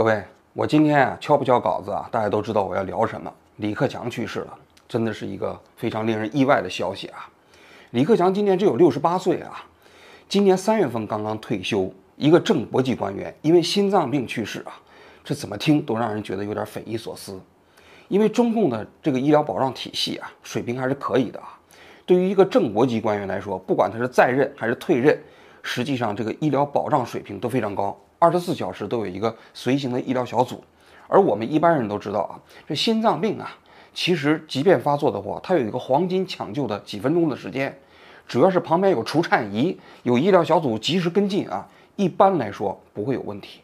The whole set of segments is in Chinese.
各位，我今天啊敲不敲稿子啊？大家都知道我要聊什么。李克强去世了，真的是一个非常令人意外的消息啊！李克强今年只有六十八岁啊，今年三月份刚刚退休，一个正国级官员因为心脏病去世啊，这怎么听都让人觉得有点匪夷所思。因为中共的这个医疗保障体系啊，水平还是可以的啊。对于一个正国级官员来说，不管他是在任还是退任，实际上这个医疗保障水平都非常高。二十四小时都有一个随行的医疗小组，而我们一般人都知道啊，这心脏病啊，其实即便发作的话，它有一个黄金抢救的几分钟的时间，主要是旁边有除颤仪，有医疗小组及时跟进啊，一般来说不会有问题。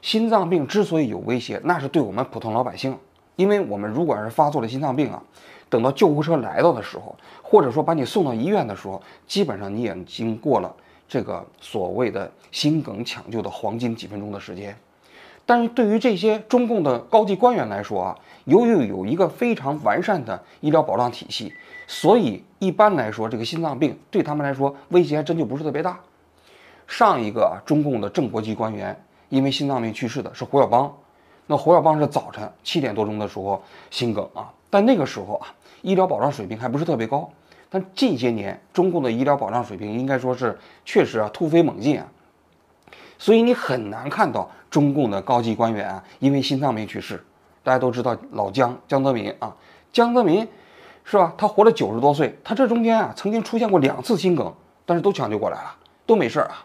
心脏病之所以有威胁，那是对我们普通老百姓，因为我们如果是发作了心脏病啊，等到救护车来到的时候，或者说把你送到医院的时候，基本上你已经过了。这个所谓的心梗抢救的黄金几分钟的时间，但是对于这些中共的高级官员来说啊，由于有一个非常完善的医疗保障体系，所以一般来说，这个心脏病对他们来说威胁还真就不是特别大。上一个中共的正国级官员因为心脏病去世的是胡耀邦，那胡耀邦是早晨七点多钟的时候心梗啊，但那个时候啊，医疗保障水平还不是特别高。但近些年，中共的医疗保障水平应该说是确实啊突飞猛进啊，所以你很难看到中共的高级官员啊因为心脏病去世。大家都知道老江江泽民啊，江泽民是吧？他活了九十多岁，他这中间啊曾经出现过两次心梗，但是都抢救过来了，都没事啊。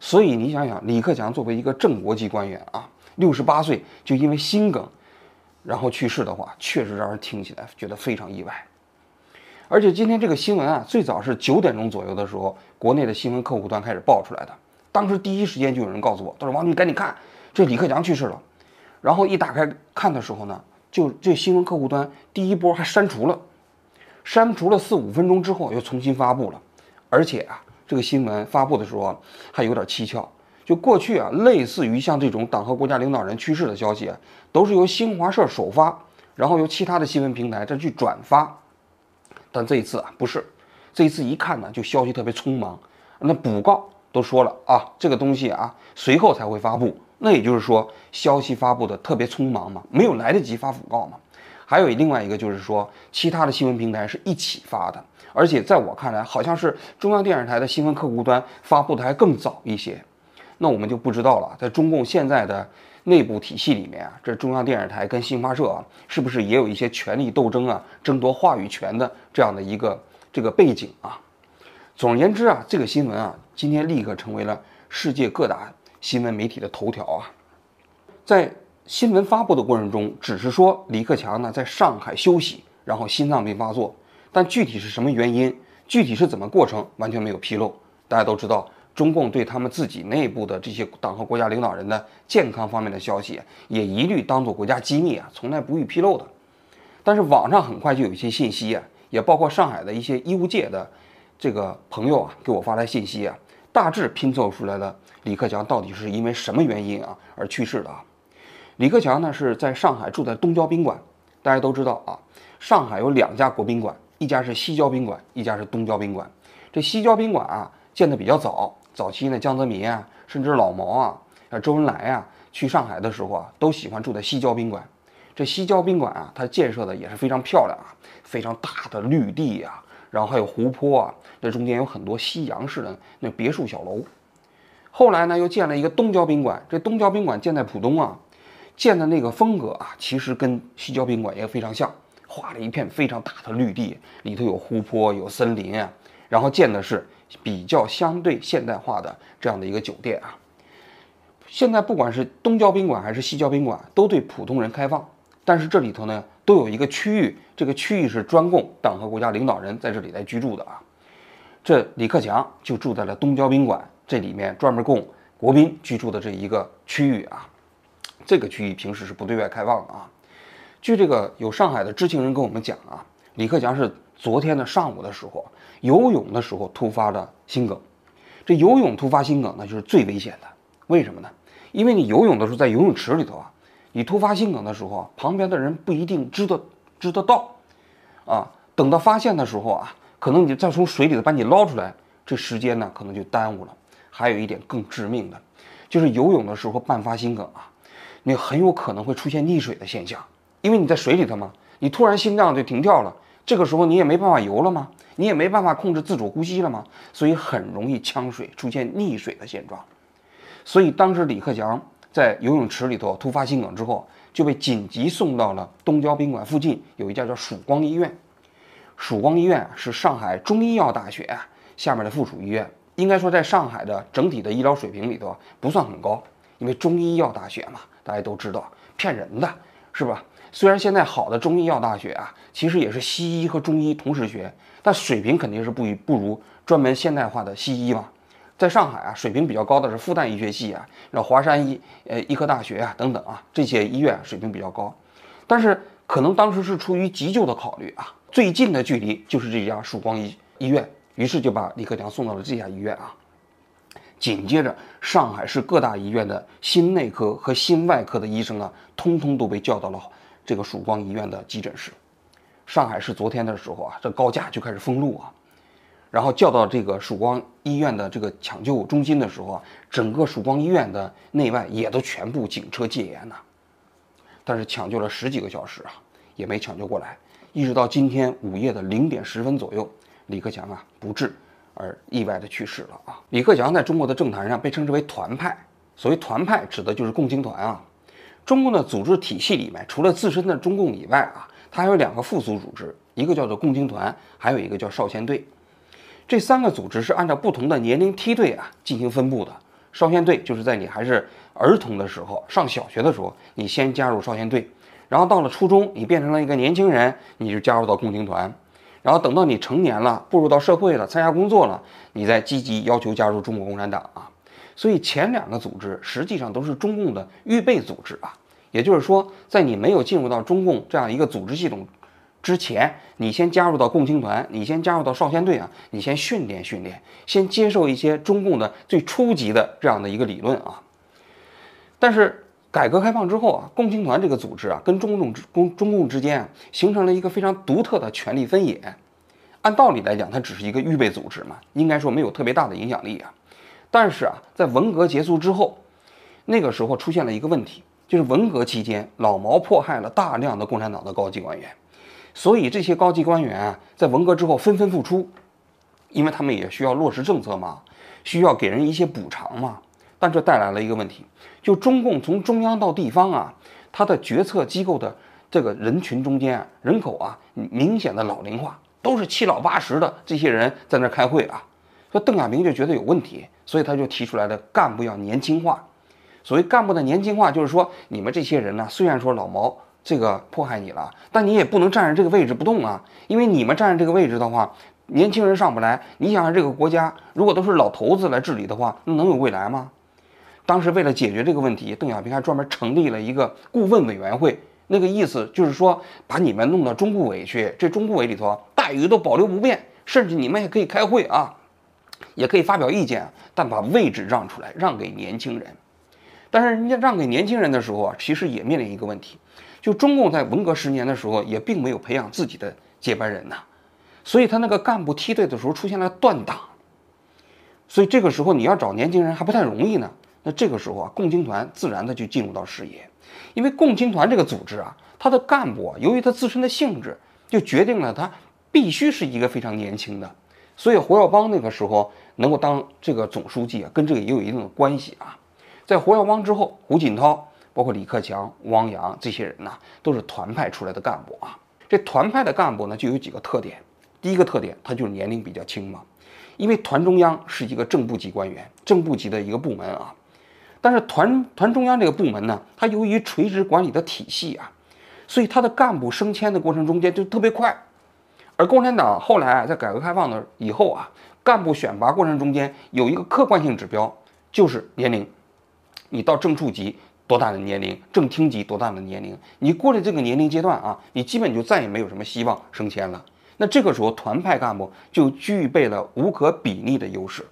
所以你想想，李克强作为一个正国级官员啊，六十八岁就因为心梗然后去世的话，确实让人听起来觉得非常意外。而且今天这个新闻啊，最早是九点钟左右的时候，国内的新闻客户端开始爆出来的。当时第一时间就有人告诉我，他说：“王军，赶紧看，这李克强去世了。”然后一打开看的时候呢，就这新闻客户端第一波还删除了，删除了四五分钟之后又重新发布了。而且啊，这个新闻发布的时候还有点蹊跷，就过去啊，类似于像这种党和国家领导人去世的消息，都是由新华社首发，然后由其他的新闻平台再去转发。但这一次啊，不是，这一次一看呢，就消息特别匆忙，那补告都说了啊，这个东西啊，随后才会发布。那也就是说，消息发布的特别匆忙嘛，没有来得及发补告嘛。还有另外一个就是说，其他的新闻平台是一起发的，而且在我看来，好像是中央电视台的新闻客户端发布的还更早一些。那我们就不知道了，在中共现在的。内部体系里面啊，这中央电视台跟新华社啊，是不是也有一些权力斗争啊、争夺话语权的这样的一个这个背景啊？总而言之啊，这个新闻啊，今天立刻成为了世界各大新闻媒体的头条啊。在新闻发布的过程中，只是说李克强呢在上海休息，然后心脏病发作，但具体是什么原因，具体是怎么过程，完全没有披露。大家都知道。中共对他们自己内部的这些党和国家领导人的健康方面的消息，也一律当做国家机密啊，从来不予披露的。但是网上很快就有一些信息啊，也包括上海的一些医务界的这个朋友啊，给我发来信息啊，大致拼凑出来了李克强到底是因为什么原因啊而去世的啊。李克强呢是在上海住在东郊宾馆，大家都知道啊，上海有两家国宾馆，一家是西郊宾馆，一家是东郊宾馆。这西郊宾馆啊建的比较早。早期呢，江泽民啊，甚至老毛啊，周恩来啊，去上海的时候啊，都喜欢住在西郊宾馆。这西郊宾馆啊，它建设的也是非常漂亮啊，非常大的绿地啊，然后还有湖泊啊，这中间有很多西洋式的那别墅小楼。后来呢，又建了一个东郊宾馆。这东郊宾馆建在浦东啊，建的那个风格啊，其实跟西郊宾馆也非常像，画了一片非常大的绿地，里头有湖泊，有森林啊，然后建的是。比较相对现代化的这样的一个酒店啊，现在不管是东郊宾馆还是西郊宾馆，都对普通人开放。但是这里头呢，都有一个区域，这个区域是专供党和国家领导人在这里来居住的啊。这李克强就住在了东郊宾馆这里面，专门供国宾居住的这一个区域啊。这个区域平时是不对外开放的啊。据这个有上海的知情人跟我们讲啊，李克强是昨天的上午的时候。游泳的时候突发的心梗，这游泳突发心梗那就是最危险的。为什么呢？因为你游泳的时候在游泳池里头啊，你突发心梗的时候啊，旁边的人不一定知道知得到，啊，等到发现的时候啊，可能你再从水里头把你捞出来，这时间呢可能就耽误了。还有一点更致命的，就是游泳的时候伴发心梗啊，你很有可能会出现溺水的现象，因为你在水里头嘛，你突然心脏就停跳了，这个时候你也没办法游了吗？你也没办法控制自主呼吸了吗？所以很容易呛水，出现溺水的现状。所以当时李克强在游泳池里头突发心梗之后，就被紧急送到了东郊宾馆附近有一家叫曙光医院。曙光医院是上海中医药大学下面的附属医院，应该说在上海的整体的医疗水平里头不算很高，因为中医药大学嘛，大家都知道骗人的是吧？虽然现在好的中医药大学啊，其实也是西医和中医同时学，但水平肯定是不不如专门现代化的西医嘛。在上海啊，水平比较高的是复旦医学系啊，然后华山医呃医科大学啊等等啊，这些医院水平比较高，但是可能当时是出于急救的考虑啊，最近的距离就是这家曙光医医院，于是就把李克强送到了这家医院啊。紧接着，上海市各大医院的心内科和心外科的医生啊，通通都被叫到了这个曙光医院的急诊室。上海市昨天的时候啊，这高架就开始封路啊。然后叫到这个曙光医院的这个抢救中心的时候啊，整个曙光医院的内外也都全部警车戒严呐。但是抢救了十几个小时啊，也没抢救过来。一直到今天午夜的零点十分左右，李克强啊不治而意外的去世了啊。李克强在中国的政坛上被称之为团派，所谓团派指的就是共青团啊。中共的组织体系里面，除了自身的中共以外啊，它有两个附属组织，一个叫做共青团，还有一个叫少先队。这三个组织是按照不同的年龄梯队啊进行分布的。少先队就是在你还是儿童的时候，上小学的时候，你先加入少先队，然后到了初中，你变成了一个年轻人，你就加入到共青团，然后等到你成年了，步入到社会了，参加工作了，你再积极要求加入中国共产党啊。所以前两个组织实际上都是中共的预备组织啊，也就是说，在你没有进入到中共这样一个组织系统。之前，你先加入到共青团，你先加入到少先队啊，你先训练训练，先接受一些中共的最初级的这样的一个理论啊。但是改革开放之后啊，共青团这个组织啊，跟中共之共中共之间啊，形成了一个非常独特的权力分野。按道理来讲，它只是一个预备组织嘛，应该说没有特别大的影响力啊。但是啊，在文革结束之后，那个时候出现了一个问题，就是文革期间，老毛迫害了大量的共产党的高级官员。所以这些高级官员啊，在文革之后纷纷复出，因为他们也需要落实政策嘛，需要给人一些补偿嘛。但这带来了一个问题，就中共从中央到地方啊，它的决策机构的这个人群中间啊，人口啊明显的老龄化，都是七老八十的这些人在那开会啊。说邓小平就觉得有问题，所以他就提出来的干部要年轻化。所谓干部的年轻化，就是说你们这些人呢，虽然说老毛。这个迫害你了，但你也不能站在这个位置不动啊，因为你们站在这个位置的话，年轻人上不来。你想想，这个国家如果都是老头子来治理的话，那能有未来吗？当时为了解决这个问题，邓小平还专门成立了一个顾问委员会，那个意思就是说，把你们弄到中顾委去，这中顾委里头待遇都保留不变，甚至你们也可以开会啊，也可以发表意见，但把位置让出来，让给年轻人。但是人家让给年轻人的时候啊，其实也面临一个问题。就中共在文革十年的时候，也并没有培养自己的接班人呐，所以他那个干部梯队的时候出现了断档，所以这个时候你要找年轻人还不太容易呢。那这个时候啊，共青团自然的就进入到视野，因为共青团这个组织啊，它的干部啊，由于它自身的性质，就决定了它必须是一个非常年轻的。所以胡耀邦那个时候能够当这个总书记啊，跟这个也有一定的关系啊。在胡耀邦之后，胡锦涛。包括李克强、汪洋这些人呢，都是团派出来的干部啊。这团派的干部呢，就有几个特点。第一个特点，他就是年龄比较轻嘛，因为团中央是一个正部级官员，正部级的一个部门啊。但是团团中央这个部门呢，它由于垂直管理的体系啊，所以它的干部升迁的过程中间就特别快。而共产党后来在改革开放的以后啊，干部选拔过程中间有一个客观性指标，就是年龄，你到正处级。多大的年龄，正厅级多大的年龄，你过了这个年龄阶段啊，你基本就再也没有什么希望升迁了。那这个时候，团派干部就具备了无可比拟的优势。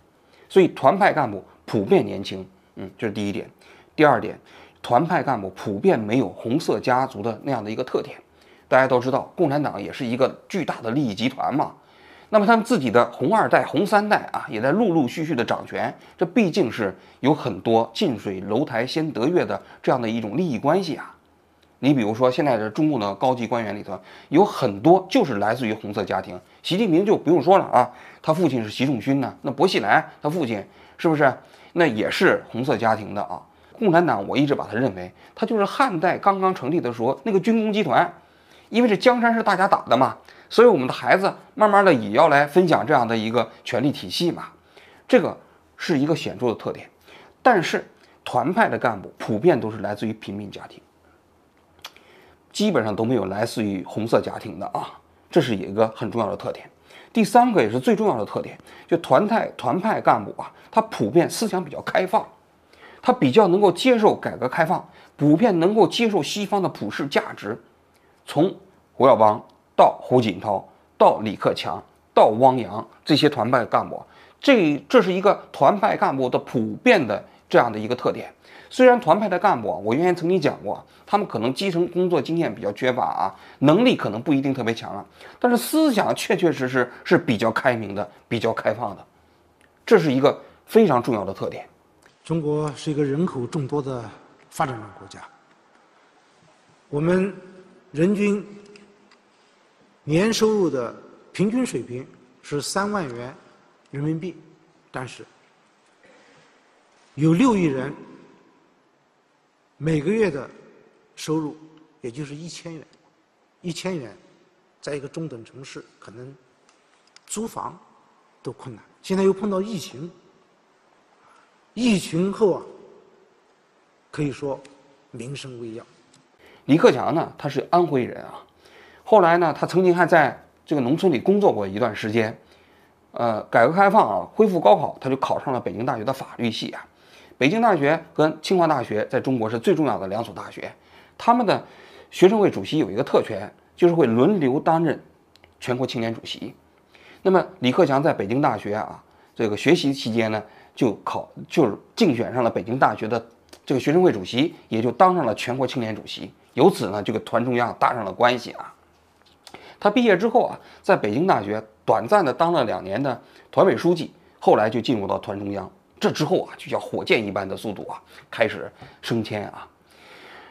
所以，团派干部普遍年轻，嗯，这是第一点。第二点，团派干部普遍没有红色家族的那样的一个特点。大家都知道，共产党也是一个巨大的利益集团嘛。那么他们自己的红二代、红三代啊，也在陆陆续续的掌权。这毕竟是有很多近水楼台先得月的这样的一种利益关系啊。你比如说，现在的中共的高级官员里头有很多就是来自于红色家庭。习近平就不用说了啊，他父亲是习仲勋呢。那薄熙来他父亲是不是那也是红色家庭的啊？共产党我一直把他认为他就是汉代刚刚成立的时候那个军工集团，因为这江山是大家打的嘛。所以我们的孩子慢慢的也要来分享这样的一个权力体系嘛，这个是一个显著的特点。但是团派的干部普遍都是来自于平民家庭，基本上都没有来自于红色家庭的啊，这是一个很重要的特点。第三个也是最重要的特点，就团派团派干部啊，他普遍思想比较开放，他比较能够接受改革开放，普遍能够接受西方的普世价值，从胡耀邦。到胡锦涛，到李克强，到汪洋这些团派干部，这这是一个团派干部的普遍的这样的一个特点。虽然团派的干部，我原先曾经讲过，他们可能基层工作经验比较缺乏啊，能力可能不一定特别强啊，但是思想确确实实是比较开明的，比较开放的，这是一个非常重要的特点。中国是一个人口众多的发展中国家，我们人均。年收入的平均水平是三万元人民币，但是有六亿人每个月的收入也就是一千元，一千元在一个中等城市可能租房都困难。现在又碰到疫情，疫情后啊，可以说民生危要。李克强呢，他是安徽人啊。后来呢，他曾经还在这个农村里工作过一段时间，呃，改革开放啊，恢复高考，他就考上了北京大学的法律系啊。北京大学和清华大学在中国是最重要的两所大学，他们的学生会主席有一个特权，就是会轮流担任全国青年主席。那么李克强在北京大学啊，这个学习期间呢，就考就是竞选上了北京大学的这个学生会主席，也就当上了全国青年主席，由此呢，这个团中央搭上了关系啊。他毕业之后啊，在北京大学短暂的当了两年的团委书记，后来就进入到团中央。这之后啊，就叫火箭一般的速度啊，开始升迁啊，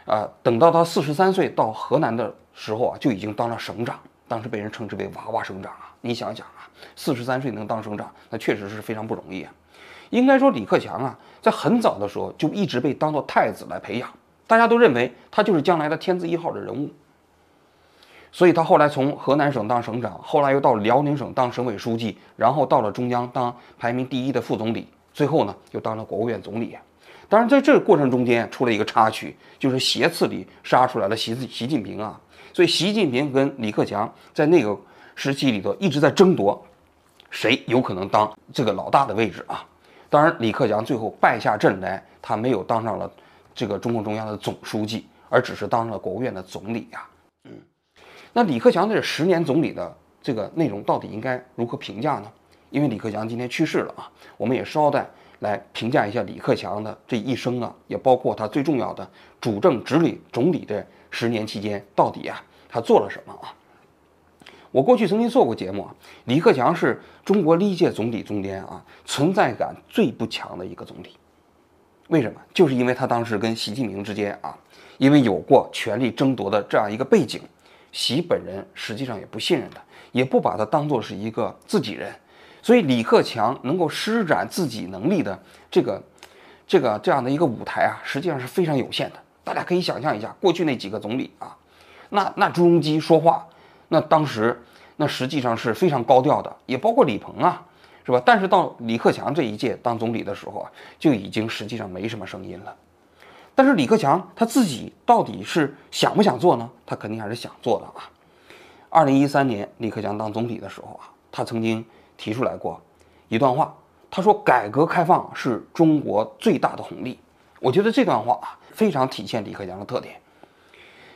啊，等到他四十三岁到河南的时候啊，就已经当了省长，当时被人称之为“娃娃省长”啊。你想想啊，四十三岁能当省长，那确实是非常不容易啊。应该说，李克强啊，在很早的时候就一直被当做太子来培养，大家都认为他就是将来的天字一号的人物。所以他后来从河南省当省长，后来又到辽宁省当省委书记，然后到了中央当排名第一的副总理，最后呢又当了国务院总理。当然，在这个过程中间出了一个插曲，就是斜刺里杀出来了习习近平啊。所以习近平跟李克强在那个时期里头一直在争夺，谁有可能当这个老大的位置啊。当然，李克强最后败下阵来，他没有当上了这个中共中央的总书记，而只是当上了国务院的总理呀。那李克强这十年总理的这个内容到底应该如何评价呢？因为李克强今天去世了啊，我们也捎带来评价一下李克强的这一生啊，也包括他最重要的主政执理总理的十年期间到底啊他做了什么啊？我过去曾经做过节目啊，李克强是中国历届总理中间啊存在感最不强的一个总理，为什么？就是因为他当时跟习近平之间啊，因为有过权力争夺的这样一个背景。习本人实际上也不信任他，也不把他当做是一个自己人，所以李克强能够施展自己能力的这个、这个这样的一个舞台啊，实际上是非常有限的。大家可以想象一下，过去那几个总理啊，那那朱镕基说话，那当时那实际上是非常高调的，也包括李鹏啊，是吧？但是到李克强这一届当总理的时候啊，就已经实际上没什么声音了。但是李克强他自己到底是想不想做呢？他肯定还是想做的啊。二零一三年李克强当总理的时候啊，他曾经提出来过一段话，他说：“改革开放是中国最大的红利。”我觉得这段话啊，非常体现李克强的特点，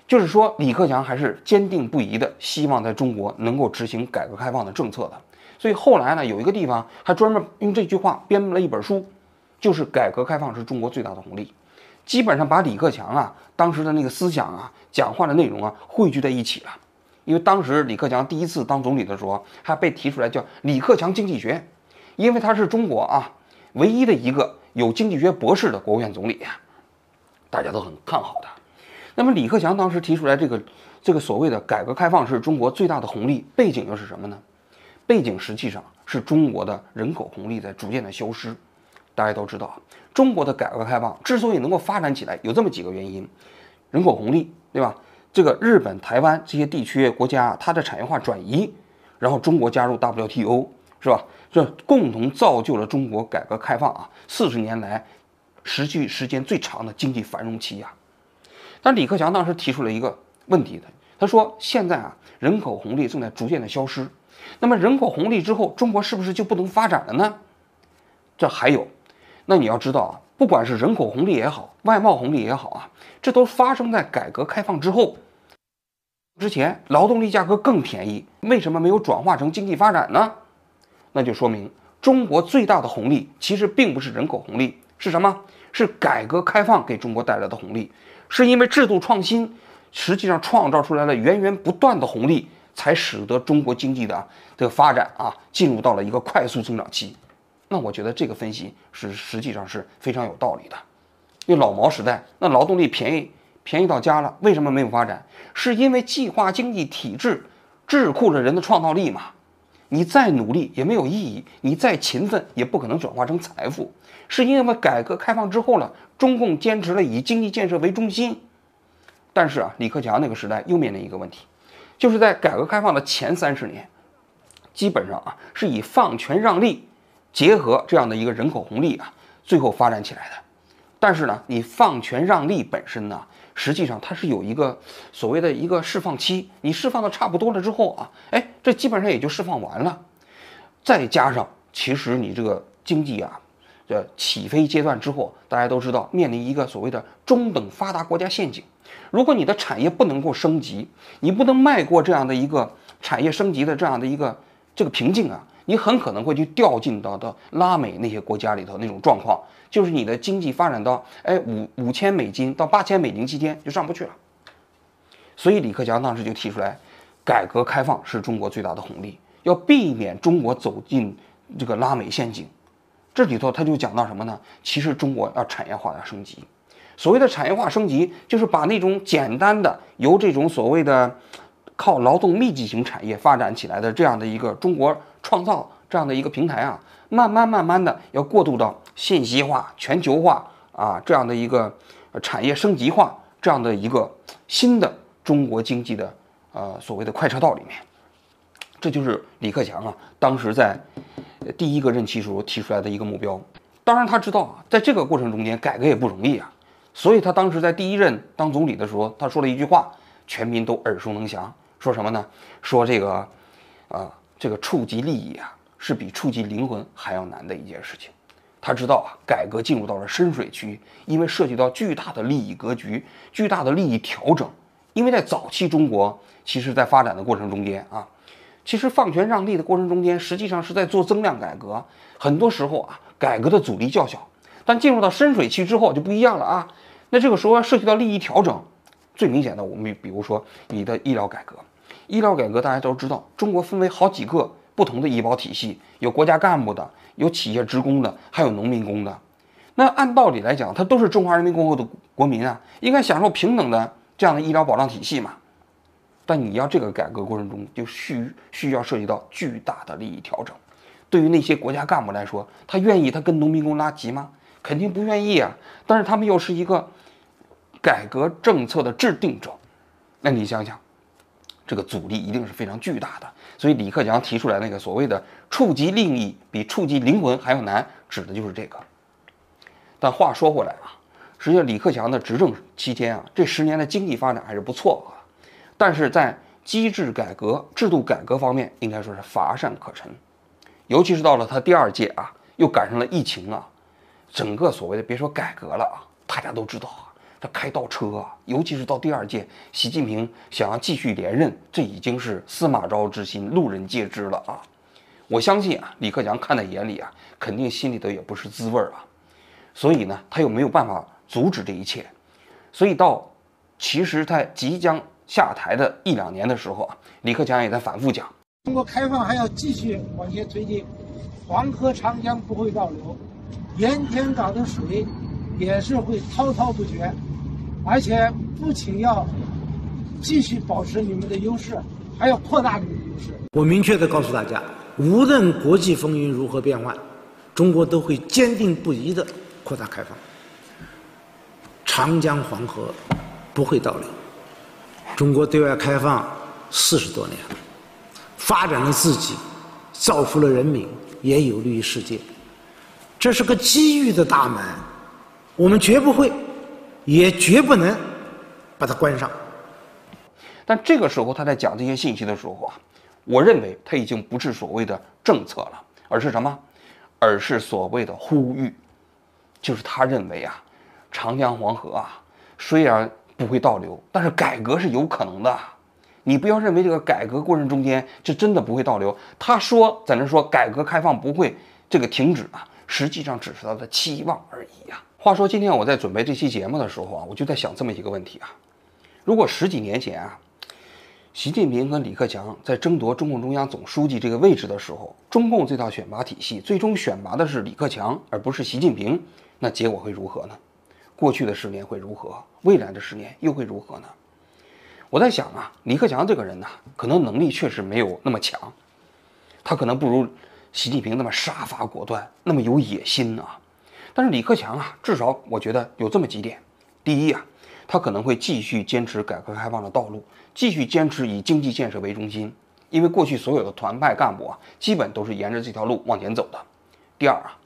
就是说李克强还是坚定不移的希望在中国能够执行改革开放的政策的。所以后来呢，有一个地方还专门用这句话编了一本书，就是“改革开放是中国最大的红利”。基本上把李克强啊当时的那个思想啊、讲话的内容啊汇聚在一起了，因为当时李克强第一次当总理的时候，还被提出来叫李克强经济学，因为他是中国啊唯一的一个有经济学博士的国务院总理，大家都很看好他。那么李克强当时提出来这个这个所谓的改革开放是中国最大的红利，背景又是什么呢？背景实际上是中国的人口红利在逐渐的消失。大家都知道，中国的改革开放之所以能够发展起来，有这么几个原因：人口红利，对吧？这个日本、台湾这些地区国家，它的产业化转移，然后中国加入 WTO，是吧？这共同造就了中国改革开放啊四十年来持续时间最长的经济繁荣期呀。但李克强当时提出了一个问题的，他说：现在啊，人口红利正在逐渐的消失，那么人口红利之后，中国是不是就不能发展了呢？这还有。那你要知道啊，不管是人口红利也好，外贸红利也好啊，这都发生在改革开放之后。之前劳动力价格更便宜，为什么没有转化成经济发展呢？那就说明中国最大的红利其实并不是人口红利，是什么？是改革开放给中国带来的红利，是因为制度创新，实际上创造出来了源源不断的红利，才使得中国经济的这个发展啊进入到了一个快速增长期。那我觉得这个分析是实际上是非常有道理的，因为老毛时代那劳动力便宜便宜到家了，为什么没有发展？是因为计划经济体制桎梏了人的创造力嘛？你再努力也没有意义，你再勤奋也不可能转化成财富。是因为改革开放之后了，中共坚持了以经济建设为中心，但是啊，李克强那个时代又面临一个问题，就是在改革开放的前三十年，基本上啊是以放权让利。结合这样的一个人口红利啊，最后发展起来的。但是呢，你放权让利本身呢，实际上它是有一个所谓的一个释放期。你释放的差不多了之后啊，哎，这基本上也就释放完了。再加上，其实你这个经济啊，这起飞阶段之后，大家都知道面临一个所谓的中等发达国家陷阱。如果你的产业不能够升级，你不能迈过这样的一个产业升级的这样的一个这个瓶颈啊。你很可能会去掉进到到拉美那些国家里头那种状况，就是你的经济发展到哎五五千美金到八千美金期间就上不去了。所以李克强当时就提出来，改革开放是中国最大的红利，要避免中国走进这个拉美陷阱。这里头他就讲到什么呢？其实中国要产业化要升级。所谓的产业化升级，就是把那种简单的由这种所谓的靠劳动密集型产业发展起来的这样的一个中国。创造这样的一个平台啊，慢慢慢慢的要过渡到信息化、全球化啊这样的一个产业升级化这样的一个新的中国经济的呃所谓的快车道里面，这就是李克强啊当时在第一个任期时候提出来的一个目标。当然他知道啊，在这个过程中间改革也不容易啊，所以他当时在第一任当总理的时候，他说了一句话，全民都耳熟能详，说什么呢？说这个啊。这个触及利益啊，是比触及灵魂还要难的一件事情。他知道啊，改革进入到了深水区，因为涉及到巨大的利益格局、巨大的利益调整。因为在早期中国，其实在发展的过程中间啊，其实放权让利的过程中间，实际上是在做增量改革。很多时候啊，改革的阻力较小。但进入到深水区之后就不一样了啊。那这个时候要涉及到利益调整，最明显的，我们比如说你的医疗改革。医疗改革大家都知道，中国分为好几个不同的医保体系，有国家干部的，有企业职工的，还有农民工的。那按道理来讲，他都是中华人民共和国的国民啊，应该享受平等的这样的医疗保障体系嘛。但你要这个改革过程中，就需需要涉及到巨大的利益调整。对于那些国家干部来说，他愿意他跟农民工拉齐吗？肯定不愿意啊。但是他们又是一个改革政策的制定者，那你想想。这个阻力一定是非常巨大的，所以李克强提出来那个所谓的触及利益比触及灵魂还要难，指的就是这个。但话说回来啊，实际上李克强的执政期间啊，这十年的经济发展还是不错啊，但是在机制改革、制度改革方面，应该说是乏善可陈。尤其是到了他第二届啊，又赶上了疫情啊，整个所谓的别说改革了啊，大家都知道啊。他开倒车啊，尤其是到第二届，习近平想要继续连任，这已经是司马昭之心，路人皆知了啊！我相信啊，李克强看在眼里啊，肯定心里头也不是滋味儿啊。所以呢，他又没有办法阻止这一切，所以到其实他即将下台的一两年的时候啊，李克强也在反复讲，中国开放还要继续往前推进，黄河、长江不会倒流，盐田港的水也是会滔滔不绝，而且不仅要继续保持你们的优势，还要扩大你们的优势。我明确的告诉大家，无论国际风云如何变幻，中国都会坚定不移的扩大开放。长江黄河不会倒流。中国对外开放四十多年，发展了自己，造福了人民，也有利于世界。这是个机遇的大门，我们绝不会，也绝不能把它关上。但这个时候他在讲这些信息的时候啊，我认为他已经不是所谓的政策了，而是什么？而是所谓的呼吁，就是他认为啊。长江黄河啊，虽然不会倒流，但是改革是有可能的。你不要认为这个改革过程中间就真的不会倒流。他说在那说改革开放不会这个停止啊，实际上只是他的期望而已呀。话说今天我在准备这期节目的时候啊，我就在想这么一个问题啊：如果十几年前啊，习近平和李克强在争夺中共中央总书记这个位置的时候，中共这套选拔体系最终选拔的是李克强而不是习近平，那结果会如何呢？过去的十年会如何？未来的十年又会如何呢？我在想啊，李克强这个人呢，可能能力确实没有那么强，他可能不如习近平那么杀伐果断，那么有野心啊。但是李克强啊，至少我觉得有这么几点：第一啊，他可能会继续坚持改革开放的道路，继续坚持以经济建设为中心，因为过去所有的团派干部啊，基本都是沿着这条路往前走的。第二啊，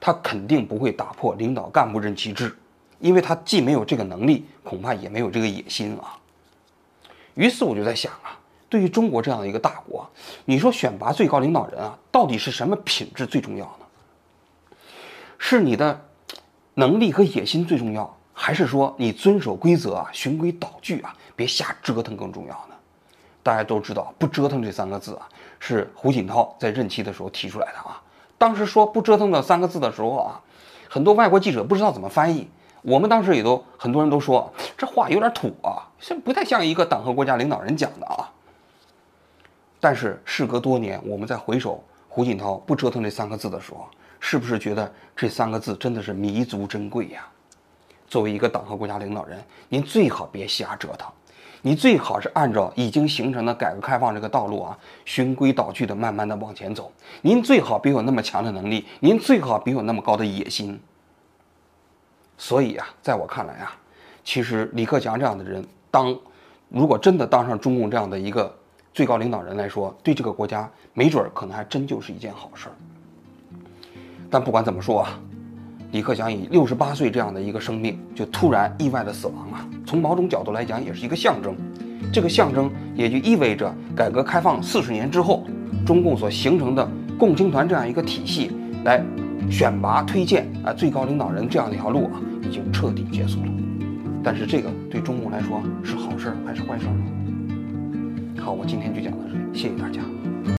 他肯定不会打破领导干部任期制。因为他既没有这个能力，恐怕也没有这个野心啊。于是我就在想啊，对于中国这样的一个大国，你说选拔最高领导人啊，到底是什么品质最重要呢？是你的能力和野心最重要，还是说你遵守规则啊、循规蹈矩啊、别瞎折腾更重要呢？大家都知道，不折腾这三个字啊，是胡锦涛在任期的时候提出来的啊。当时说不折腾的三个字的时候啊，很多外国记者不知道怎么翻译。我们当时也都很多人都说这话有点土啊，像不太像一个党和国家领导人讲的啊。但是事隔多年，我们再回首胡锦涛不折腾这三个字的时候，是不是觉得这三个字真的是弥足珍贵呀？作为一个党和国家领导人，您最好别瞎折腾，你最好是按照已经形成的改革开放这个道路啊，循规蹈矩的慢慢的往前走。您最好别有那么强的能力，您最好别有那么高的野心。所以啊，在我看来啊，其实李克强这样的人当，如果真的当上中共这样的一个最高领导人来说，对这个国家没准儿可能还真就是一件好事儿。但不管怎么说啊，李克强以六十八岁这样的一个生命就突然意外的死亡啊，从某种角度来讲也是一个象征。这个象征也就意味着改革开放四十年之后，中共所形成的共青团这样一个体系来。选拔推荐啊，最高领导人这样一条路啊，已经彻底结束了。但是这个对中共来说是好事还是坏事呢？好，我今天就讲到这里，谢谢大家。